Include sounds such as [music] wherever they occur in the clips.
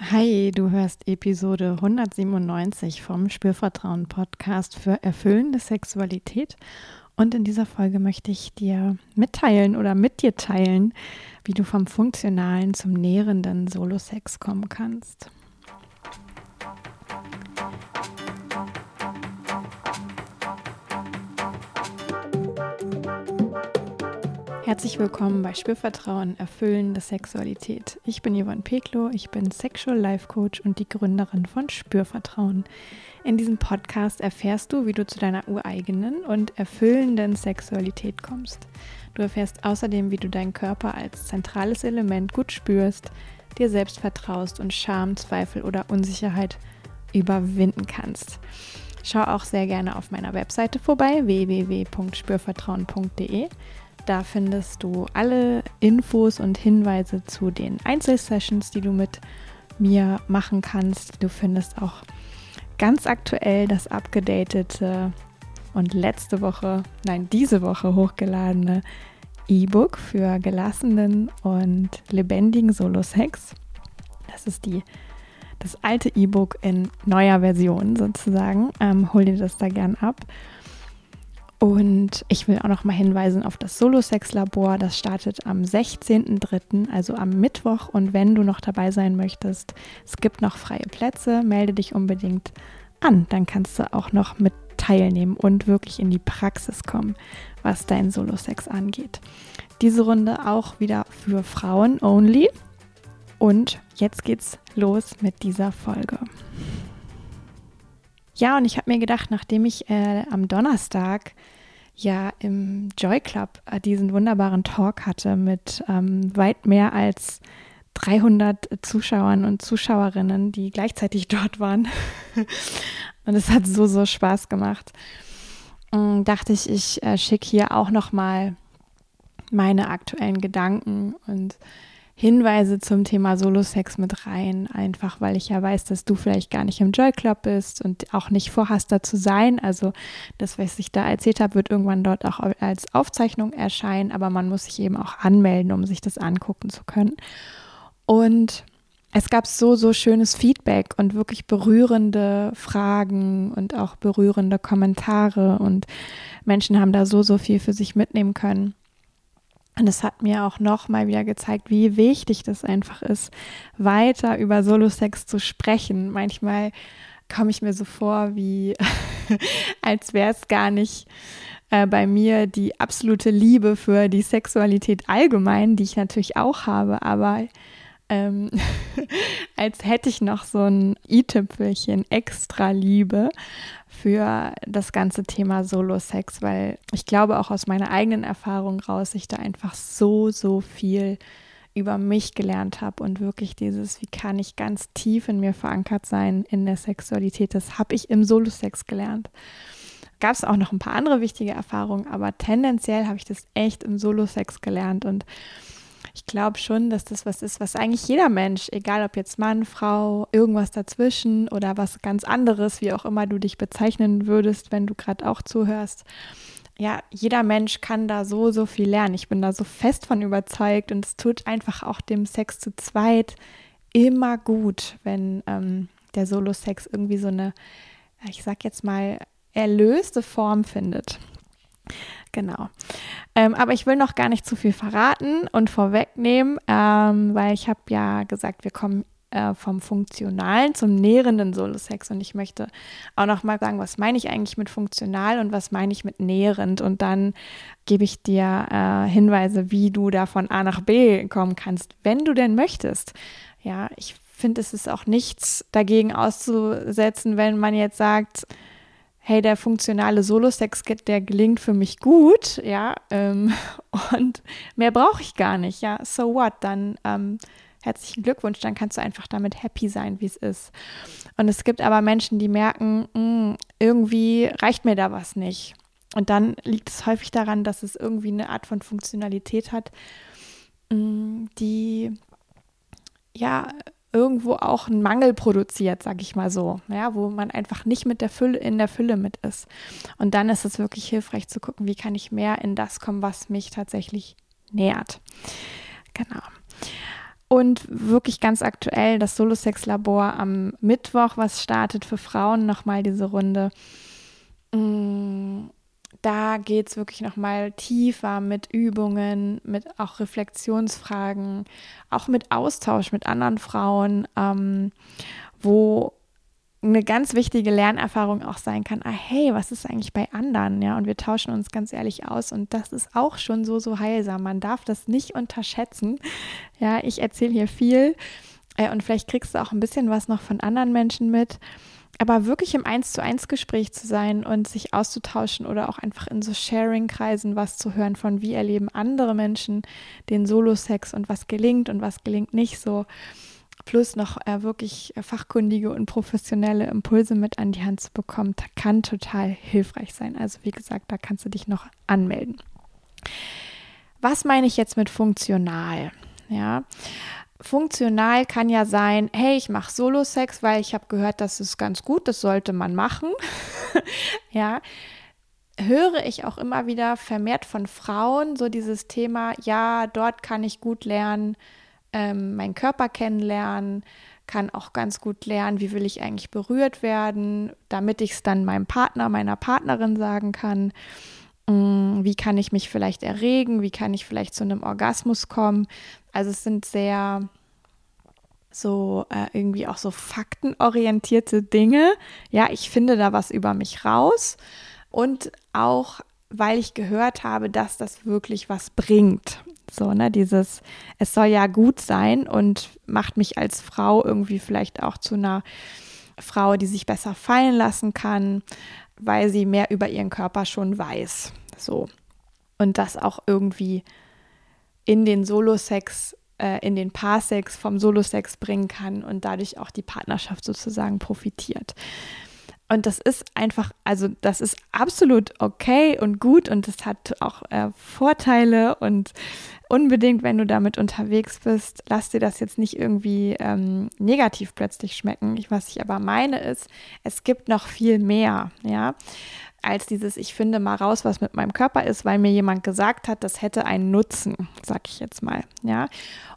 Hi, du hörst Episode 197 vom Spürvertrauen Podcast für erfüllende Sexualität. Und in dieser Folge möchte ich dir mitteilen oder mit dir teilen, wie du vom funktionalen zum nährenden Solo-Sex kommen kannst. Herzlich willkommen bei Spürvertrauen, erfüllende Sexualität. Ich bin Yvonne Peklo, ich bin Sexual Life Coach und die Gründerin von Spürvertrauen. In diesem Podcast erfährst du, wie du zu deiner ureigenen und erfüllenden Sexualität kommst. Du erfährst außerdem, wie du deinen Körper als zentrales Element gut spürst, dir selbst vertraust und Scham, Zweifel oder Unsicherheit überwinden kannst. Schau auch sehr gerne auf meiner Webseite vorbei www.spürvertrauen.de. Da findest du alle Infos und Hinweise zu den Einzelsessions, die du mit mir machen kannst. Du findest auch ganz aktuell das abgedatete und letzte Woche, nein, diese Woche hochgeladene E-Book für gelassenen und lebendigen Solo-Sex. Das ist die, das alte E-Book in neuer Version sozusagen. Ähm, hol dir das da gern ab. Und ich will auch noch mal hinweisen auf das Solo-Sex-Labor. Das startet am 16.03., also am Mittwoch. Und wenn du noch dabei sein möchtest, es gibt noch freie Plätze, melde dich unbedingt an. Dann kannst du auch noch mit teilnehmen und wirklich in die Praxis kommen, was dein Solo-Sex angeht. Diese Runde auch wieder für Frauen only. Und jetzt geht's los mit dieser Folge. Ja, und ich habe mir gedacht, nachdem ich äh, am Donnerstag ja im Joy Club äh, diesen wunderbaren Talk hatte mit ähm, weit mehr als 300 Zuschauern und Zuschauerinnen, die gleichzeitig [laughs] dort waren. und es hat so, so Spaß gemacht. Und dachte ich, ich äh, schicke hier auch noch mal meine aktuellen Gedanken und Hinweise zum Thema Solo-Sex mit rein, einfach weil ich ja weiß, dass du vielleicht gar nicht im Joy Club bist und auch nicht vorhast, da zu sein. Also das, was ich da erzählt habe, wird irgendwann dort auch als Aufzeichnung erscheinen, aber man muss sich eben auch anmelden, um sich das angucken zu können. Und es gab so, so schönes Feedback und wirklich berührende Fragen und auch berührende Kommentare und Menschen haben da so, so viel für sich mitnehmen können. Und es hat mir auch noch mal wieder gezeigt, wie wichtig das einfach ist, weiter über Solo-Sex zu sprechen. Manchmal komme ich mir so vor, wie [laughs] als wäre es gar nicht äh, bei mir die absolute Liebe für die Sexualität allgemein, die ich natürlich auch habe, aber ähm, [laughs] als hätte ich noch so ein i-Tüpfelchen extra Liebe für das ganze Thema Solo-Sex, weil ich glaube auch aus meiner eigenen Erfahrung raus, ich da einfach so, so viel über mich gelernt habe und wirklich dieses, wie kann ich ganz tief in mir verankert sein in der Sexualität, das habe ich im Solo-Sex gelernt. Gab es auch noch ein paar andere wichtige Erfahrungen, aber tendenziell habe ich das echt im Solo-Sex gelernt und ich glaube schon, dass das was ist, was eigentlich jeder Mensch, egal ob jetzt Mann, Frau, irgendwas dazwischen oder was ganz anderes, wie auch immer du dich bezeichnen würdest, wenn du gerade auch zuhörst. Ja, jeder Mensch kann da so, so viel lernen. Ich bin da so fest von überzeugt und es tut einfach auch dem Sex zu zweit immer gut, wenn ähm, der Solo-Sex irgendwie so eine, ich sag jetzt mal, erlöste Form findet. Genau. Ähm, aber ich will noch gar nicht zu viel verraten und vorwegnehmen, ähm, weil ich habe ja gesagt, wir kommen äh, vom funktionalen zum nährenden Solo-Sex und ich möchte auch noch mal sagen, was meine ich eigentlich mit funktional und was meine ich mit nährend und dann gebe ich dir äh, Hinweise, wie du da von A nach B kommen kannst, wenn du denn möchtest. Ja, ich finde, es ist auch nichts dagegen auszusetzen, wenn man jetzt sagt, hey, der funktionale Solo-Sex, der gelingt für mich gut, ja, ähm, [laughs] und mehr brauche ich gar nicht, ja, so what, dann ähm, herzlichen Glückwunsch, dann kannst du einfach damit happy sein, wie es ist. Und es gibt aber Menschen, die merken, mh, hm, irgendwie reicht mir da was nicht. Und dann liegt es häufig daran, dass es irgendwie eine Art von Funktionalität hat, mh, hm, die ja irgendwo auch einen Mangel produziert, sage ich mal so, ja, wo man einfach nicht mit der Fülle in der Fülle mit ist. Und dann ist es wirklich hilfreich zu gucken, wie kann ich mehr in das kommen, was mich tatsächlich nährt. Genau. Und wirklich ganz aktuell das Solo-Sex-Labor am Mittwoch, was startet für Frauen nochmal diese Runde. Mm, da geht es wirklich nochmal tiefer mit Übungen, mit auch Reflexionsfragen, auch mit Austausch mit anderen Frauen, ähm, wo eine ganz wichtige Lernerfahrung auch sein kann, ah hey, was ist eigentlich bei anderen, ja, und wir tauschen uns ganz ehrlich aus und das ist auch schon so, so heilsam, man darf das nicht unterschätzen, ja, ich erzähle hier viel äh, und vielleicht kriegst du auch ein bisschen was noch von anderen Menschen mit, aber wirklich im Eins zu eins Gespräch zu sein und sich auszutauschen oder auch einfach in so Sharing-Kreisen was zu hören von wie erleben andere Menschen den Solo-Sex und was gelingt und was gelingt nicht so, plus noch äh, wirklich fachkundige und professionelle Impulse mit an die Hand zu bekommen, kann total hilfreich sein. Also wie gesagt, da kannst du dich noch anmelden. Was meine ich jetzt mit funktional? Ja, funktional kann ja sein, hey, ich mache Solo-Sex, weil ich habe gehört, das ist ganz gut, das sollte man machen. [laughs] ja, höre ich auch immer wieder vermehrt von Frauen so dieses Thema, ja, dort kann ich gut lernen, ähm, meinen Körper kennenlernen, kann auch ganz gut lernen, wie will ich eigentlich berührt werden, damit ich es dann meinem Partner, meiner Partnerin sagen kann. Mm, wie kann ich mich vielleicht erregen? Wie kann ich vielleicht zu einem Orgasmus kommen? Also es sind sehr so äh, irgendwie auch so faktenorientierte Dinge. Ja, ich finde da was über mich raus und auch weil ich gehört habe, dass das wirklich was bringt. So, ne, dieses, es soll ja gut sein und macht mich als Frau irgendwie vielleicht auch zu einer Frau, die sich besser fallen lassen kann, weil sie mehr über ihren Körper schon weiß. So. Und das auch irgendwie in den Solo-Sex, äh, in den Paarsex vom Solo-Sex bringen kann und dadurch auch die Partnerschaft sozusagen profitiert. Und das ist einfach, also das ist absolut okay und gut und es hat auch äh, Vorteile und unbedingt, wenn du damit unterwegs bist, lass dir das jetzt nicht irgendwie ähm, negativ plötzlich schmecken. Ich, was ich aber meine ist, es gibt noch viel mehr, ja, als dieses, ich finde mal raus, was mit meinem Körper ist, weil mir jemand gesagt hat, das hätte einen Nutzen, sag ich jetzt mal, ja.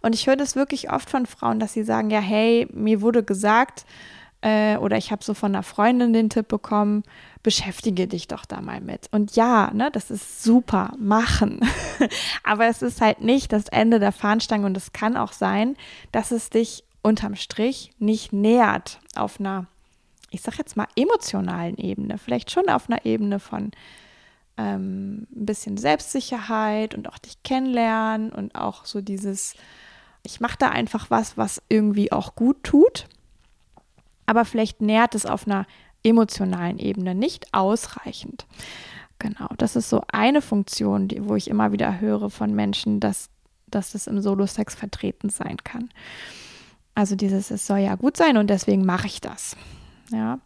Und ich höre das wirklich oft von Frauen, dass sie sagen, ja, hey, mir wurde gesagt, äh, oder ich habe so von einer Freundin den Tipp bekommen, beschäftige dich doch da mal mit. Und ja, ne, das ist super, machen. [laughs] Aber es ist halt nicht das Ende der Fahnenstange und es kann auch sein, dass es dich unterm Strich nicht nähert auf einer, ich sag jetzt mal, emotionalen Ebene. Vielleicht schon auf einer Ebene von ähm, ein bisschen Selbstsicherheit und auch dich kennenlernen und auch so dieses, ich mache da einfach was, was irgendwie auch gut tut aber vielleicht nährt es auf einer emotionalen Ebene nicht ausreichend. Genau, das ist so eine Funktion, die, wo ich immer wieder höre von Menschen, dass, dass das im Solo-Sex vertreten sein kann. Also dieses, es soll ja gut sein und deswegen mache ich das. Ja.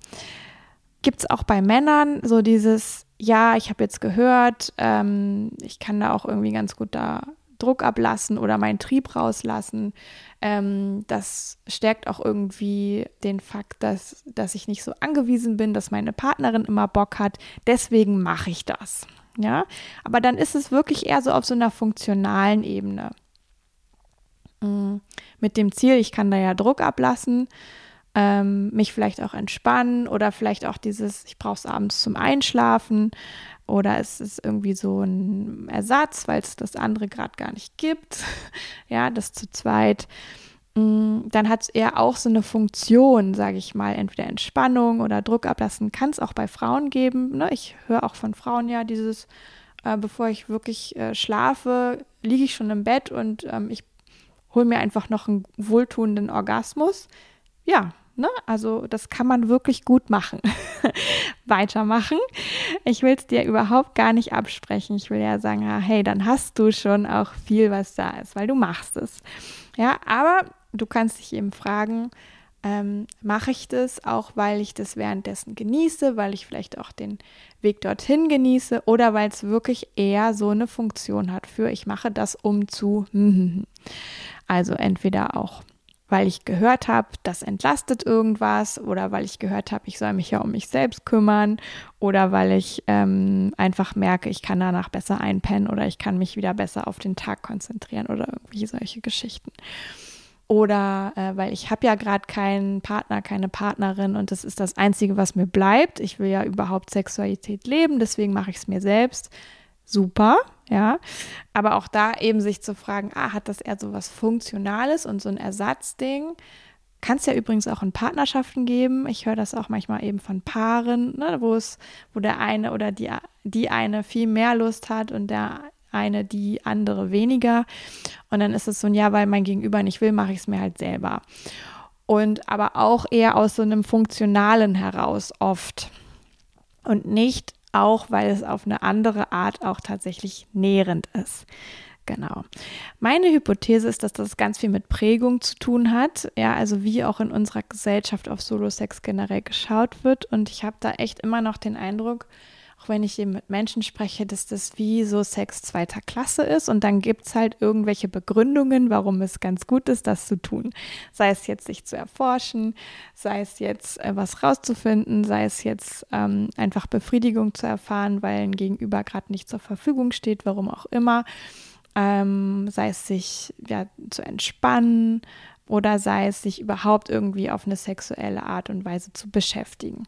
Gibt es auch bei Männern so dieses, ja, ich habe jetzt gehört, ähm, ich kann da auch irgendwie ganz gut da Druck ablassen oder meinen Trieb rauslassen. Ähm, das stärkt auch irgendwie den Fakt, dass, dass ich nicht so angewiesen bin, dass meine Partnerin immer Bock hat. Deswegen mache ich das. Ja, aber dann ist es wirklich eher so auf so einer funktionalen Ebene. Mhm. Mit dem Ziel, ich kann da ja Druck ablassen, ähm, mich vielleicht auch entspannen oder vielleicht auch dieses, ich brauche es abends zum Einschlafen. Oder es ist irgendwie so ein Ersatz, weil es das andere gerade gar nicht gibt. [laughs] ja, das zu zweit. Mm, dann hat es eher auch so eine Funktion, sage ich mal, entweder Entspannung oder Druck ablassen. Kann es auch bei Frauen geben. Ne? Ich höre auch von Frauen ja dieses, äh, bevor ich wirklich äh, schlafe, liege ich schon im Bett und ähm, ich hole mir einfach noch einen wohltuenden Orgasmus. Ja, Ne? Also das kann man wirklich gut machen. [laughs] Weitermachen. Ich will es dir überhaupt gar nicht absprechen. Ich will ja sagen, hey, dann hast du schon auch viel, was da ist, weil du machst es. Ja, aber du kannst dich eben fragen, ähm, mache ich das auch, weil ich das währenddessen genieße, weil ich vielleicht auch den Weg dorthin genieße oder weil es wirklich eher so eine Funktion hat für ich mache das um zu. [laughs] Also entweder auch weil ich gehört habe, das entlastet irgendwas oder weil ich gehört habe, ich soll mich ja um mich selbst kümmern oder weil ich ähm, einfach merke, ich kann danach besser einpennen oder ich kann mich wieder besser auf den Tag konzentrieren oder irgendwie solche Geschichten. oder äh, weil ich habe ja gerade keinen Partner, keine Partnerin und das ist das Einzige, was mir bleibt. Ich will ja überhaupt Sexualität leben, deswegen mache ich es mir selbst. Super, ja. Aber auch da eben sich zu fragen, ah, hat das eher so was Funktionales und so ein Ersatzding? Kann es ja übrigens auch in Partnerschaften geben. Ich höre das auch manchmal eben von Paaren, ne, wo es, wo der eine oder die, die eine viel mehr Lust hat und der eine die andere weniger. Und dann ist es so ein Ja, weil mein Gegenüber nicht will, mache ich es mir halt selber. Und aber auch eher aus so einem Funktionalen heraus oft. Und nicht auch, weil es auf eine andere Art auch tatsächlich nährend ist. Genau. Meine Hypothese ist, dass das ganz viel mit Prägung zu tun hat. Ja, also wie auch in unserer Gesellschaft auf Solo-Sex generell geschaut wird. Und ich habe da echt immer noch den Eindruck, auch wenn ich eben mit Menschen spreche, dass das wie so Sex zweiter Klasse ist und dann gibt es halt irgendwelche Begründungen, warum es ganz gut ist, das zu tun. Sei es jetzt sich zu erforschen, sei es jetzt äh, was rauszufinden, sei es jetzt ähm, einfach Befriedigung zu erfahren, weil ein Gegenüber gerade nicht zur Verfügung steht, warum auch immer. Ähm, sei es sich ja zu entspannen oder sei es sich überhaupt irgendwie auf eine sexuelle Art und Weise zu beschäftigen.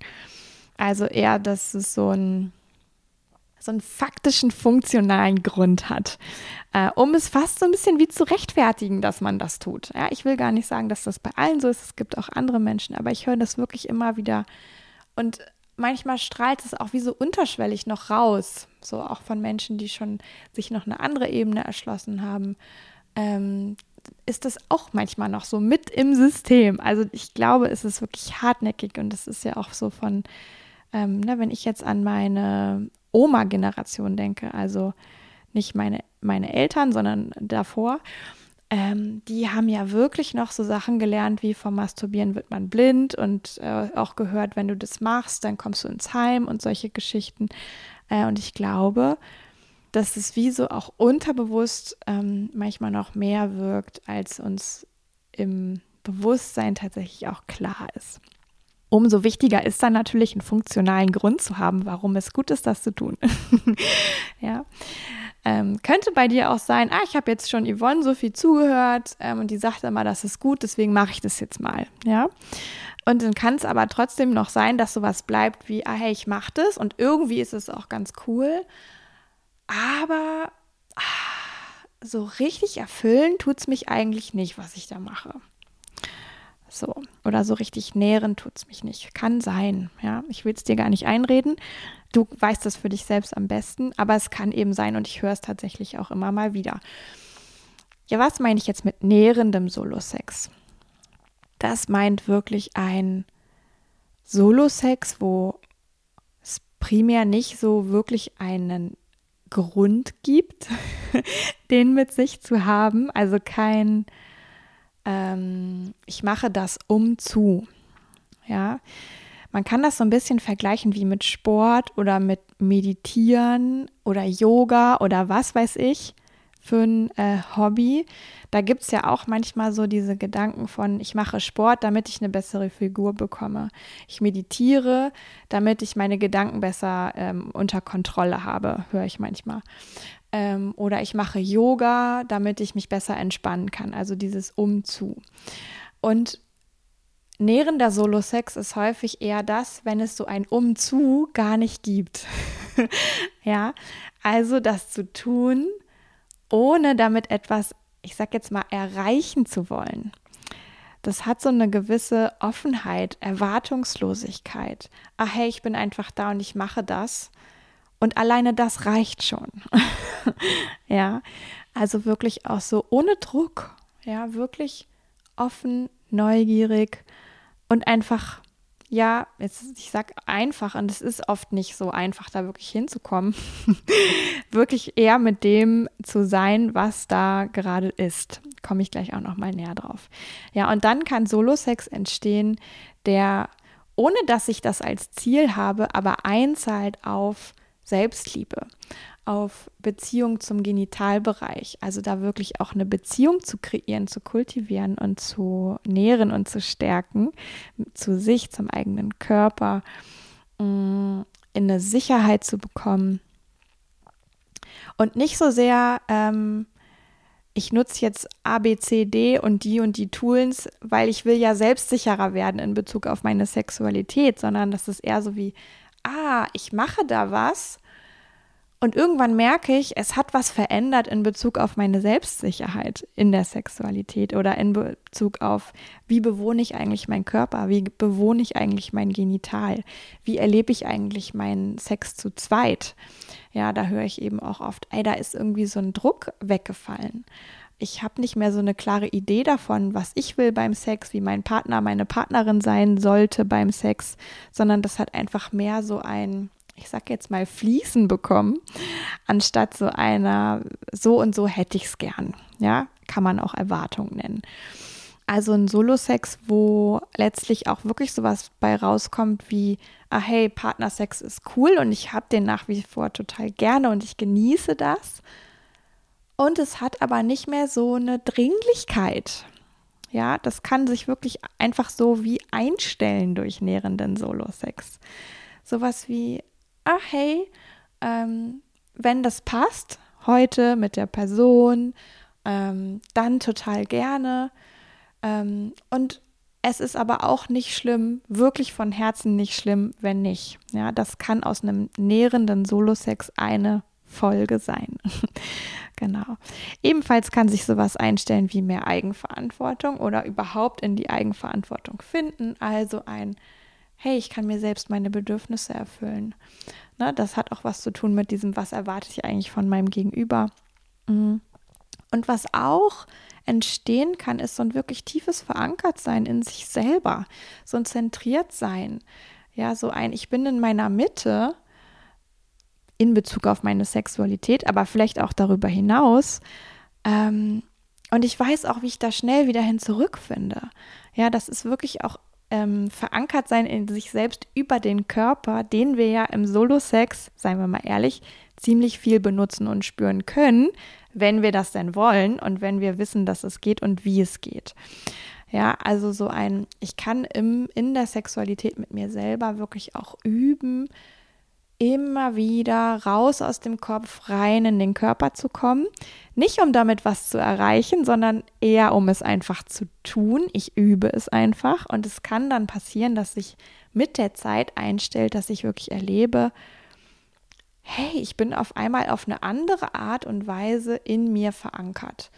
Also eher, dass es so ein so einen faktischen, funktionalen Grund hat, äh, um es fast so ein bisschen wie zu rechtfertigen, dass man das tut. Ja, ich will gar nicht sagen, dass das bei allen so ist. Es gibt auch andere Menschen, aber ich höre das wirklich immer wieder. Und manchmal strahlt es auch wie so unterschwellig noch raus, so auch von Menschen, die schon sich noch eine andere Ebene erschlossen haben. Ähm, ist das auch manchmal noch so mit im System. Also ich glaube, es ist wirklich hartnäckig und es ist ja auch so von, ähm, ne, wenn ich jetzt an meine Oma-Generation denke, also nicht meine, meine Eltern, sondern davor, ähm, die haben ja wirklich noch so Sachen gelernt, wie vom Masturbieren wird man blind und äh, auch gehört, wenn du das machst, dann kommst du ins Heim und solche Geschichten. Äh, und ich glaube, dass es wie so auch unterbewusst ähm, manchmal noch mehr wirkt, als uns im Bewusstsein tatsächlich auch klar ist. Umso wichtiger ist dann natürlich einen funktionalen Grund zu haben, warum es gut ist, das zu tun. [laughs] ja. Ähm, könnte bei dir auch sein, ah, ich habe jetzt schon Yvonne so viel zugehört ähm, und die sagt immer, das ist gut, deswegen mache ich das jetzt mal. Ja. Und dann kann es aber trotzdem noch sein, dass sowas bleibt wie, ah, hey, ich mache das und irgendwie ist es auch ganz cool. Aber ah, so richtig erfüllen tut es mich eigentlich nicht, was ich da mache. So, oder so richtig nähren tut es mich nicht. Kann sein, ja. Ich will es dir gar nicht einreden. Du weißt das für dich selbst am besten, aber es kann eben sein und ich höre es tatsächlich auch immer mal wieder. Ja, was meine ich jetzt mit nährendem Solo-Sex? Das meint wirklich ein Solo-Sex, wo es primär nicht so wirklich einen Grund gibt, [laughs] den mit sich zu haben. Also kein ähm, ich mache das um zu. Ja, man kann das so ein bisschen vergleichen wie mit Sport oder mit Meditieren oder Yoga oder was weiß ich für ein äh, Hobby. Da gibt es ja auch manchmal so diese Gedanken von, ich mache Sport, damit ich eine bessere Figur bekomme. Ich meditiere, damit ich meine Gedanken besser ähm, unter Kontrolle habe, höre ich manchmal. Ähm, oder ich mache Yoga, damit ich mich besser entspannen kann. Also dieses Umzu. Und nährender Solo-Sex ist häufig eher das, wenn es so ein Umzu gar nicht gibt. [laughs] ja, also das zu tun, ohne damit etwas, ich sag jetzt mal, erreichen zu wollen. Das hat so eine gewisse Offenheit, Erwartungslosigkeit. Ach hey, ich bin einfach da und ich mache das. Und alleine das reicht schon. [laughs] ja, also wirklich auch so ohne Druck. Ja, wirklich offen, neugierig und einfach, ja, jetzt, ich sag einfach, und es ist oft nicht so einfach, da wirklich hinzukommen. [laughs] wirklich eher mit dem zu sein, was da gerade ist. Komme ich gleich auch nochmal näher drauf. Ja, und dann kann Solo-Sex entstehen, der, ohne dass ich das als Ziel habe, aber einzahlt auf Selbstliebe, auf Beziehung zum Genitalbereich. Also da wirklich auch eine Beziehung zu kreieren, zu kultivieren und zu nähren und zu stärken, zu sich, zum eigenen Körper, mm, in eine Sicherheit zu bekommen. Und nicht so sehr ähm, ich nutze jetzt A, B, C, D und die und die Tools, weil ich will ja selbstsicherer werden in Bezug auf meine Sexualität, sondern das ist eher so wie, ah, ich mache da was und irgendwann merke ich, es hat was verändert in Bezug auf meine Selbstsicherheit in der Sexualität oder in Bezug auf, wie bewohne ich eigentlich meinen Körper, wie bewohne ich eigentlich mein Genital, wie erlebe ich eigentlich meinen Sex zu zweit. Ja, da höre ich eben auch oft, ey, da ist irgendwie so ein Druck weggefallen. Ich habe nicht mehr so eine klare Idee davon, was ich will beim Sex, wie mein Partner, meine Partnerin sein sollte beim Sex, sondern das hat einfach mehr so ein ich sag jetzt mal, Fließen bekommen, anstatt so einer, so und so hätte ich es gern. Ja, kann man auch Erwartung nennen. Also ein Solo-Sex, wo letztlich auch wirklich sowas bei rauskommt wie, ah hey, Partnersex ist cool und ich habe den nach wie vor total gerne und ich genieße das. Und es hat aber nicht mehr so eine Dringlichkeit. Ja, das kann sich wirklich einfach so wie einstellen durch nährenden Solo-Sex. Sowas wie, ah hey, ähm, wenn das passt, heute mit der Person, ähm, dann total gerne. Ähm, und es ist aber auch nicht schlimm, wirklich von Herzen nicht schlimm, wenn nicht. Ja, das kann aus einem nährenden Solo-Sex eine Folge sein. [laughs] genau. Ebenfalls kann sich sowas einstellen wie mehr Eigenverantwortung oder überhaupt in die Eigenverantwortung finden, also ein hey, ich kann mir selbst meine Bedürfnisse erfüllen. Ne, das hat auch was zu tun mit diesem, was erwarte ich eigentlich von meinem Gegenüber. Mhm. Und was auch entstehen kann, ist so ein wirklich tiefes Verankertsein in sich selber, so ein zentriert sein. Ja, so ein, ich bin in meiner Mitte in Bezug auf meine Sexualität, aber vielleicht auch darüber hinaus. Ähm, und ich weiß auch, wie ich da schnell wieder hin zurückfinde. Ja, das ist wirklich auch ähm, verankert sein in sich selbst über den Körper, den wir ja im Solo-Sex, seien wir mal ehrlich, ziemlich viel benutzen und spüren können, wenn wir das denn wollen und wenn wir wissen, dass es geht und wie es geht. Ja, also so ein, ich kann im, in der Sexualität mit mir selber wirklich auch üben, immer wieder raus aus dem Kopf, rein in den Körper zu kommen. Nicht um damit was zu erreichen, sondern eher um es einfach zu tun. Ich übe es einfach und es kann dann passieren, dass sich mit der Zeit einstellt, dass ich wirklich erlebe, hey, ich bin auf einmal auf eine andere Art und Weise in mir verankert.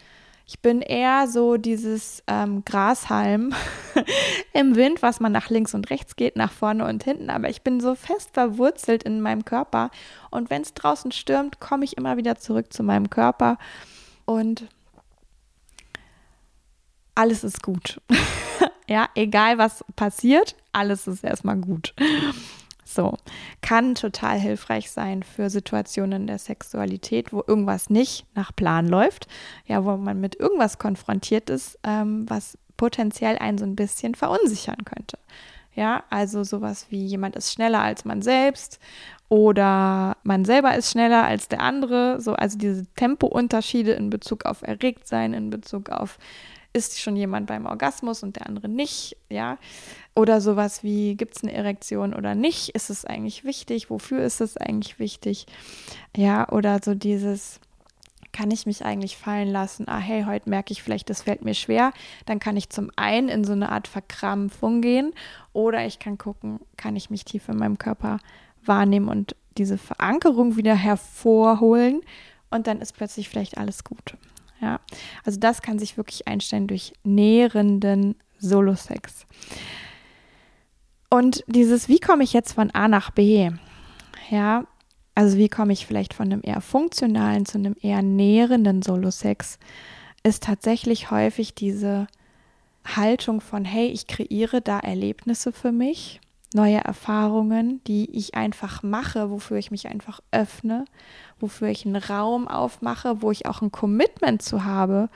Ich bin eher so dieses ähm, Grashalm [laughs] im Wind, was man nach links und rechts geht, nach vorne und hinten. Aber ich bin so fest verwurzelt in meinem Körper. Und wenn es draußen stürmt, komme ich immer wieder zurück zu meinem Körper. Und alles ist gut. [laughs] ja, egal was passiert, alles ist erstmal gut. So, kann total hilfreich sein für Situationen der Sexualität, wo irgendwas nicht nach Plan läuft, ja, wo man mit irgendwas konfrontiert ist, ähm, was potenziell einen so ein bisschen verunsichern könnte. Ja, also sowas wie jemand ist schneller als man selbst oder man selber ist schneller als der andere. So, also diese Tempounterschiede in Bezug auf Erregtsein, in Bezug auf ist schon jemand beim Orgasmus und der andere nicht, ja. Oder sowas wie, gibt es eine Erektion oder nicht? Ist es eigentlich wichtig? Wofür ist es eigentlich wichtig? Ja, oder so dieses, kann ich mich eigentlich fallen lassen? Ah, hey, heute merke ich vielleicht, das fällt mir schwer. Dann kann ich zum einen in so eine Art Verkrampfung gehen oder ich kann gucken, kann ich mich tief in meinem Körper wahrnehmen und diese Verankerung wieder hervorholen und dann ist plötzlich vielleicht alles gut. Ja, also das kann sich wirklich einstellen durch nährenden Solo-Sex. Und dieses, wie komme ich jetzt von A nach B? Ja, also wie komme ich vielleicht von einem eher funktionalen zu einem eher nährenden Solo-Sex, ist tatsächlich häufig diese Haltung von, hey, ich kreiere da Erlebnisse für mich, neue Erfahrungen, die ich einfach mache, wofür ich mich einfach öffne, wofür ich einen Raum aufmache, wo ich auch ein Commitment zu habe.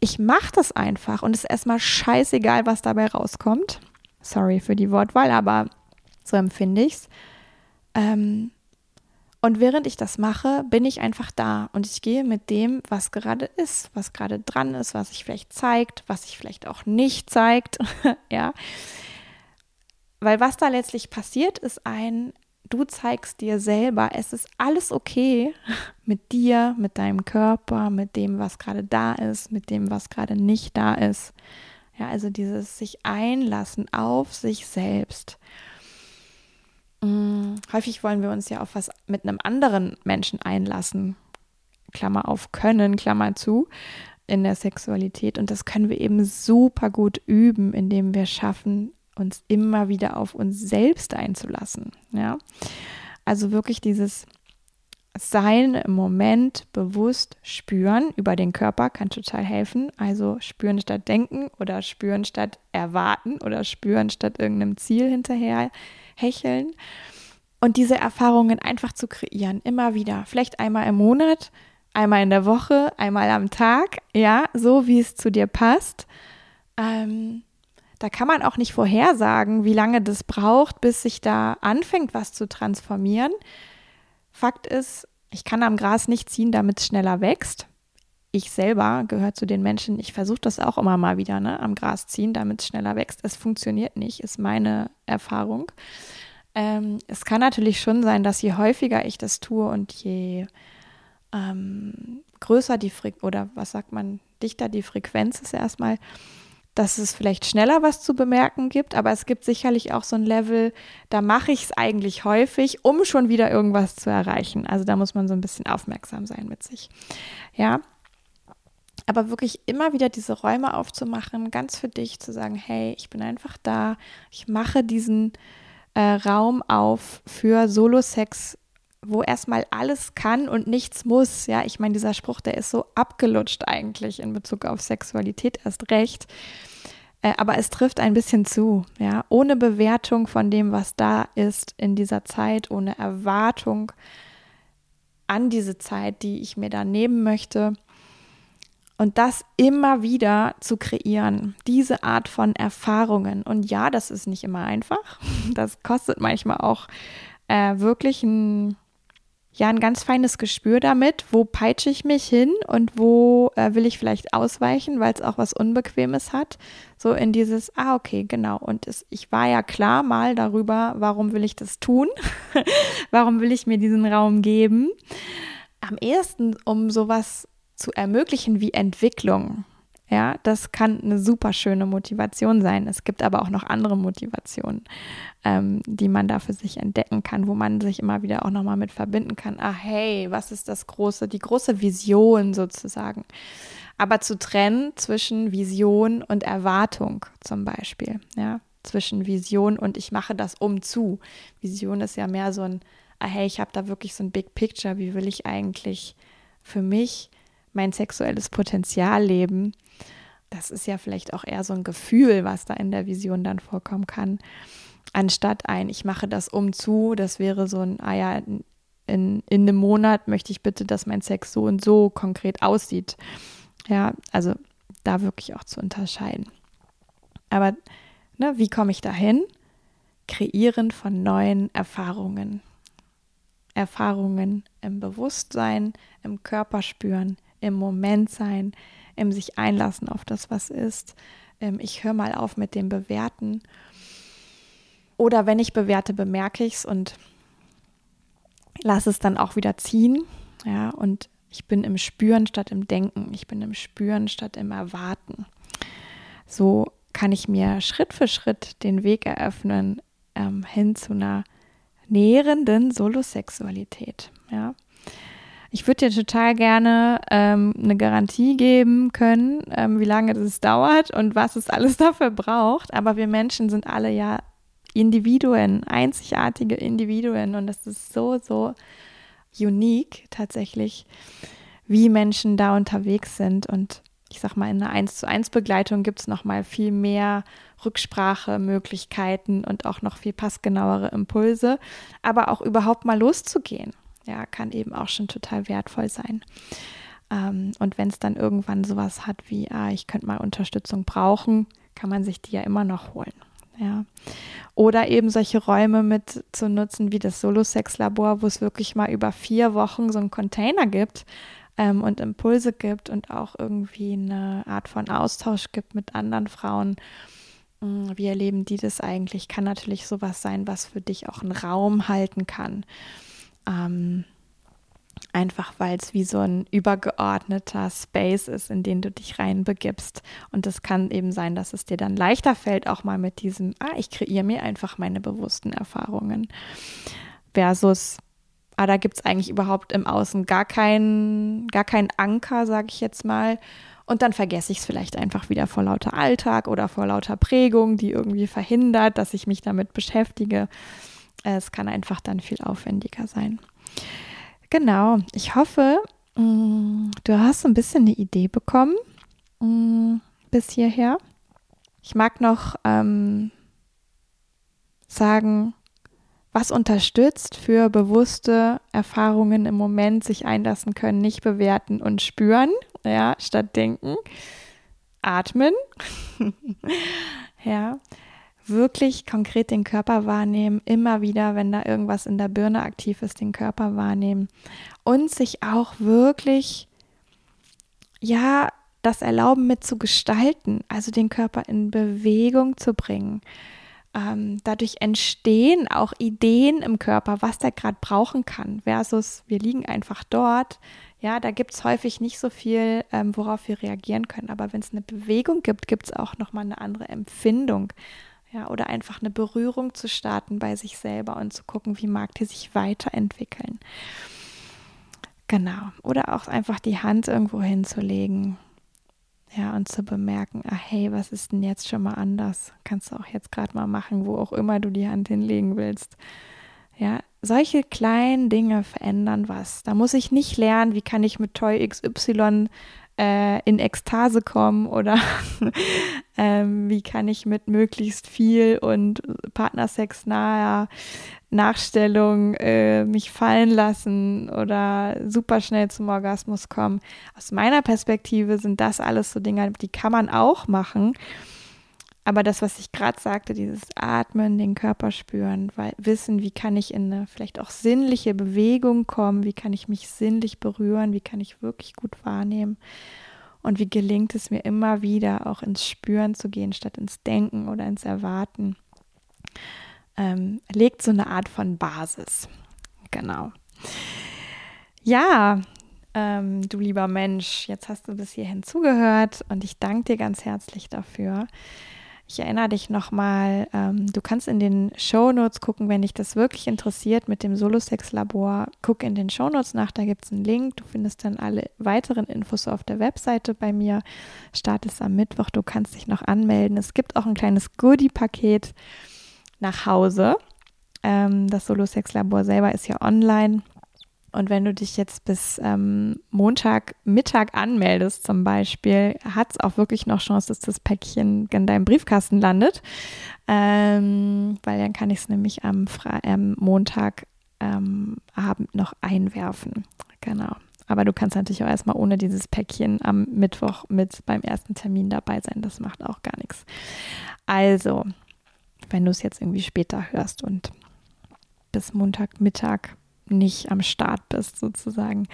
Ich mache das einfach und es ist erstmal scheißegal, was dabei rauskommt. Sorry für die Wortwahl, aber so empfinde ich es. Ähm, und während ich das mache, bin ich einfach da und ich gehe mit dem, was gerade ist, was gerade dran ist, was sich vielleicht zeigt, was sich vielleicht auch nicht zeigt, [laughs] ja. Weil was da letztlich passiert, ist ein du zeigst dir selber, es ist alles okay [laughs] mit dir, mit deinem Körper, mit dem, was gerade da ist, mit dem, was gerade nicht da ist. Ja, also dieses sich einlassen auf sich selbst. Hm, häufig wollen wir uns ja auf was mit einem anderen Menschen einlassen. Klammer auf können, Klammer zu, in der Sexualität. Und das können wir eben super gut üben, indem wir schaffen, uns immer wieder auf uns selbst einzulassen. Ja, also wirklich dieses Sein im Moment bewusst spüren über den Körper kann total helfen. Also spüren statt denken oder spüren statt erwarten oder spüren statt irgendeinem Ziel hinterher hecheln. Und diese Erfahrungen einfach zu kreieren, immer wieder, vielleicht einmal im Monat, einmal in der Woche, einmal am Tag, ja, so wie es zu dir passt. Ähm, da kann man auch nicht vorhersagen, wie lange das braucht, bis sich da anfängt, was zu transformieren. Fakt ist, ich kann am Gras nicht ziehen, damit es schneller wächst. Ich selber gehöre zu den Menschen, ich versuche das auch immer mal wieder, ne, am Gras ziehen, damit es schneller wächst. Es funktioniert nicht, ist meine Erfahrung. Ähm, es kann natürlich schon sein, dass je häufiger ich das tue und je ähm, größer die Frequenz oder was sagt man, dichter die Frequenz ist erstmal, dass es vielleicht schneller was zu bemerken gibt, aber es gibt sicherlich auch so ein Level, da mache ich es eigentlich häufig, um schon wieder irgendwas zu erreichen. Also da muss man so ein bisschen aufmerksam sein mit sich. Ja. Aber wirklich immer wieder diese Räume aufzumachen, ganz für dich zu sagen, hey, ich bin einfach da, ich mache diesen äh, Raum auf für Solo-Sex wo erstmal alles kann und nichts muss. Ja, ich meine, dieser Spruch, der ist so abgelutscht eigentlich in Bezug auf Sexualität erst recht. Äh, aber es trifft ein bisschen zu, ja, ohne Bewertung von dem, was da ist in dieser Zeit, ohne Erwartung an diese Zeit, die ich mir da nehmen möchte. Und das immer wieder zu kreieren, diese Art von Erfahrungen. Und ja, das ist nicht immer einfach. [laughs] Das kostet manchmal auch äh, wirklich ein ja ein ganz feines Gespür damit, wo peitsche ich mich hin und wo äh, will ich vielleicht ausweichen, weil es auch was Unbequemes hat. So in dieses, ah, okay, genau. Und es, ich war ja klar mal darüber, warum will ich das tun? [laughs] warum will ich mir diesen Raum geben? Am ehesten, um sowas zu ermöglichen wie Entwicklung. Ja, das kann eine super schöne Motivation sein. Es gibt aber auch noch andere Motivationen, ähm, die man da für sich entdecken kann, wo man sich immer wieder auch nochmal mit verbinden kann. Ah, hey, was ist das große, die große Vision sozusagen? Aber zu trennen zwischen Vision und Erwartung zum Beispiel, ja, zwischen Vision und ich mache das um zu. Vision ist ja mehr so ein, ah, hey, ich habe da wirklich so ein Big Picture, wie will ich eigentlich für mich mein sexuelles Potenzial leben? Das ist ja vielleicht auch eher so ein Gefühl, was da in der Vision dann vorkommen kann, anstatt ein, ich mache das um zu, das wäre so ein, ah ja, in, in einem Monat möchte ich bitte, dass mein Sex so und so konkret aussieht. Ja, also da wirklich auch zu unterscheiden. Aber ne, wie komme ich dahin? Kreieren von neuen Erfahrungen. Erfahrungen im Bewusstsein, im Körper spüren, im Moment sein, ähm, sich einlassen auf das, was ist. Ähm, ich höre mal auf mit dem Bewerten. Oder wenn ich bewerte, bemerke ich es und lasse es dann auch wieder ziehen. Ja, und ich bin im Spüren statt im Denken. Ich bin im Spüren statt im Erwarten. So kann ich mir Schritt für Schritt den Weg eröffnen ähm, hin zu einer nährenden Solosexualität. Ja. Ich würde dir total gerne ähm, eine Garantie geben können, ähm, wie lange das dauert und was es alles [laughs] dafür braucht. Aber wir Menschen sind alle ja Individuen, einzigartige Individuen und das ist so, so unique tatsächlich, wie Menschen da unterwegs sind. Und ich sag mal, in einer 1 zu 1 Begleitung gibt es nochmal viel mehr Rücksprachemöglichkeiten und auch noch viel passgenauere Impulse, aber auch überhaupt mal loszugehen ja, kann eben auch schon total wertvoll sein. Ähm, und wenn es dann irgendwann sowas hat wie, ah, ich könnte mal Unterstützung brauchen, kann man sich die ja immer noch holen. Ja. Oder eben solche Räume mit zu nutzen wie das Solo-Sex-Labor, wo es wirklich mal über vier Wochen so einen Container gibt ähm, und Impulse gibt und auch irgendwie eine Art von Austausch gibt mit anderen Frauen Hm, wie erleben die das eigentlich? Kann natürlich sowas sein, was für dich auch einen Raum halten kann. Ähm, einfach weil es wie so ein übergeordneter Space ist, in den du dich reinbegibst. Und es kann eben sein, dass es dir dann leichter fällt, auch mal mit diesem, ah, ich kreiere mir einfach meine bewussten Erfahrungen. Versus, ah, da gibt es eigentlich überhaupt im Außen gar keinen, gar keinen Anker, sage ich jetzt mal. Und dann vergesse ich es vielleicht einfach wieder vor lauter Alltag oder vor lauter Prägung, die irgendwie verhindert, dass ich mich damit beschäftige. Es kann einfach dann viel aufwendiger sein. Genau, ich hoffe, mm, du hast ein bisschen eine Idee bekommen mm, bis hierher. Ich mag noch ähm, sagen, was unterstützt für bewusste Erfahrungen im Moment sich einlassen können, nicht bewerten und spüren, ja, statt denken. Atmen, [laughs] ja, wirklich konkret den Körper wahrnehmen, immer wieder, wenn da irgendwas in der Birne aktiv ist, den Körper wahrnehmen und sich auch wirklich, ja, das erlauben mit zu gestalten, also den Körper in Bewegung zu bringen. Ähm, dadurch entstehen auch Ideen im Körper, was der gerade brauchen kann, versus wir liegen einfach dort. Ja, da gibt es häufig nicht so viel, ähm, worauf wir reagieren können. Aber wenn es eine Bewegung gibt, gibt es auch nochmal eine andere Empfindung. Ja, oder einfach eine Berührung zu starten bei sich selber und zu gucken, wie mag die sich weiterentwickeln. Genau. Oder auch einfach die Hand irgendwo hinzulegen. Ja, und zu bemerken, ah hey, was ist denn jetzt schon mal anders? Kannst du auch jetzt gerade mal machen, wo auch immer du die Hand hinlegen willst. Ja, solche kleinen Dinge verändern was. Da muss ich nicht lernen, wie kann ich mit Toy XY äh, in Ekstase kommen oder [laughs] ähm, wie kann ich mit möglichst viel und Partnersex naher Nachstellung äh, mich fallen lassen oder super schnell zum Orgasmus kommen. Aus meiner Perspektive sind das alles so Dinge, die kann man auch machen. Aber das, was ich gerade sagte, dieses Atmen, den Körper spüren, weil wissen, wie kann ich in eine vielleicht auch sinnliche Bewegung kommen, wie kann ich mich sinnlich berühren, wie kann ich wirklich gut wahrnehmen und wie gelingt es mir immer wieder auch ins Spüren zu gehen, statt ins Denken oder ins Erwarten, ähm, legt so eine Art von Basis. Genau. Ja, ähm, du lieber Mensch, jetzt hast du bis hierhin zugehört und ich danke dir ganz herzlich dafür. Ich erinnere dich nochmal, ähm, du kannst in den Show Notes gucken, wenn dich das wirklich interessiert mit dem Solo-Sex-Labor. Guck in den Show Notes nach, da gibt es einen Link. Du findest dann alle weiteren Infos auf der Webseite bei mir. Start ist am Mittwoch, du kannst dich noch anmelden. Es gibt auch ein kleines Goodie-Paket nach Hause. Ähm, das Solo-Sex-Labor selber ist ja online. Und wenn du dich jetzt bis ähm, Montagmittag anmeldest zum Beispiel, hat es auch wirklich noch Chance, dass das Päckchen in deinem Briefkasten landet. Ähm, weil dann kann ich es nämlich am Fre ähm, Montagabend noch einwerfen. Genau. Aber du kannst natürlich auch erstmal ohne dieses Päckchen am Mittwoch mit beim ersten Termin dabei sein. Das macht auch gar nichts. Also, wenn du es jetzt irgendwie später hörst und bis Montagmittag nicht am Start bist, sozusagen.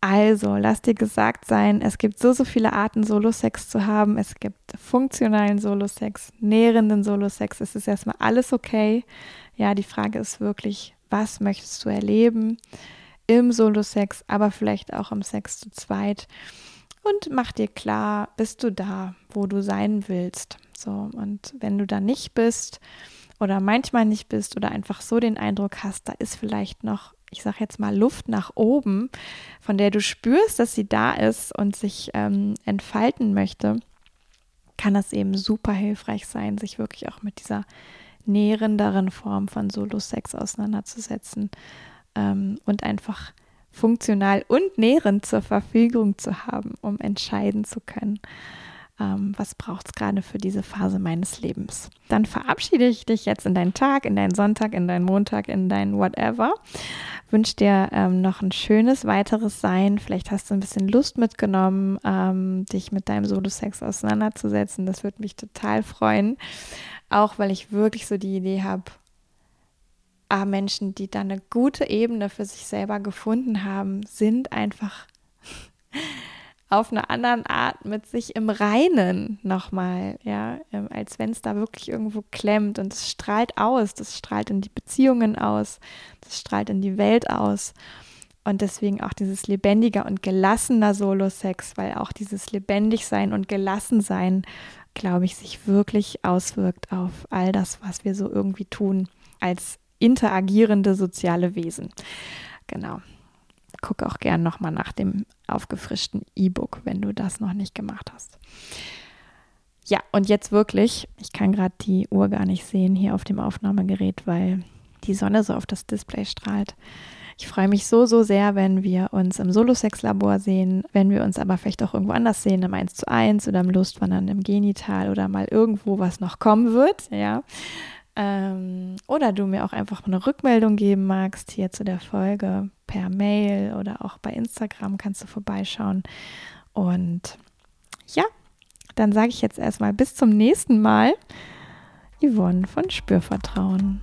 Also, lass dir gesagt sein, es gibt so, so viele Arten, Solo-Sex zu haben. Es gibt funktionalen Solo-Sex, nährenden Solo-Sex. Es ist erstmal alles okay. Ja, die Frage ist wirklich, was möchtest du erleben im Solo-Sex, aber vielleicht auch im Sex zu zweit? Und mach dir klar, bist du da, wo du sein willst. So, und wenn du da nicht bist, oder manchmal nicht bist oder einfach so den Eindruck hast, da ist vielleicht noch, ich sage jetzt mal, Luft nach oben, von der du spürst, dass sie da ist und sich ähm, entfalten möchte, kann das eben super hilfreich sein, sich wirklich auch mit dieser nährenderen Form von Solo-Sex auseinanderzusetzen ähm, und einfach funktional und nährend zur Verfügung zu haben, um entscheiden zu können ähm, was braucht es gerade für diese Phase meines Lebens. Dann verabschiede ich dich jetzt in deinen Tag, in deinen Sonntag, in deinen Montag, in dein Whatever. Wünsche dir ähm, noch ein schönes weiteres Sein. Vielleicht hast du ein bisschen Lust mitgenommen, ähm, dich mit deinem Solo-Sex auseinanderzusetzen. Das würde mich total freuen. Auch weil ich wirklich so die Idee habe, ah, Menschen, die da eine gute Ebene für sich selber gefunden haben, sind einfach auf eine andere Art mit sich im Reinen nochmal, ja, ähm, als wenn es da wirklich irgendwo klemmt und es strahlt aus, das strahlt in die Beziehungen aus, das strahlt in die Welt aus. Und deswegen auch dieses lebendiger und gelassener Solo-Sex, weil auch dieses lebendig sein und gelassen sein, glaube ich, sich wirklich auswirkt auf all das, was wir so irgendwie tun als interagierende soziale Wesen. Genau guck auch gern nochmal nach dem aufgefrischten E-Book, wenn du das noch nicht gemacht hast. Ja, und jetzt wirklich, ich kann gerade die Uhr gar nicht sehen hier auf dem Aufnahmegerät, weil die Sonne so auf das Display strahlt. Ich freue mich so, so sehr, wenn wir uns im Solo-Sex-Labor sehen, wenn wir uns aber vielleicht auch irgendwo anders sehen, im 1 zu 1 oder im Lustwandern im Genital oder mal irgendwo, was noch kommen wird, ja. Ähm, oder du mir auch einfach eine Rückmeldung geben magst hier zu der Folge per Mail oder auch bei Instagram kannst du vorbeischauen. Und ja, dann sage ich jetzt erstmal bis zum nächsten Mal. Yvonne von Spürvertrauen.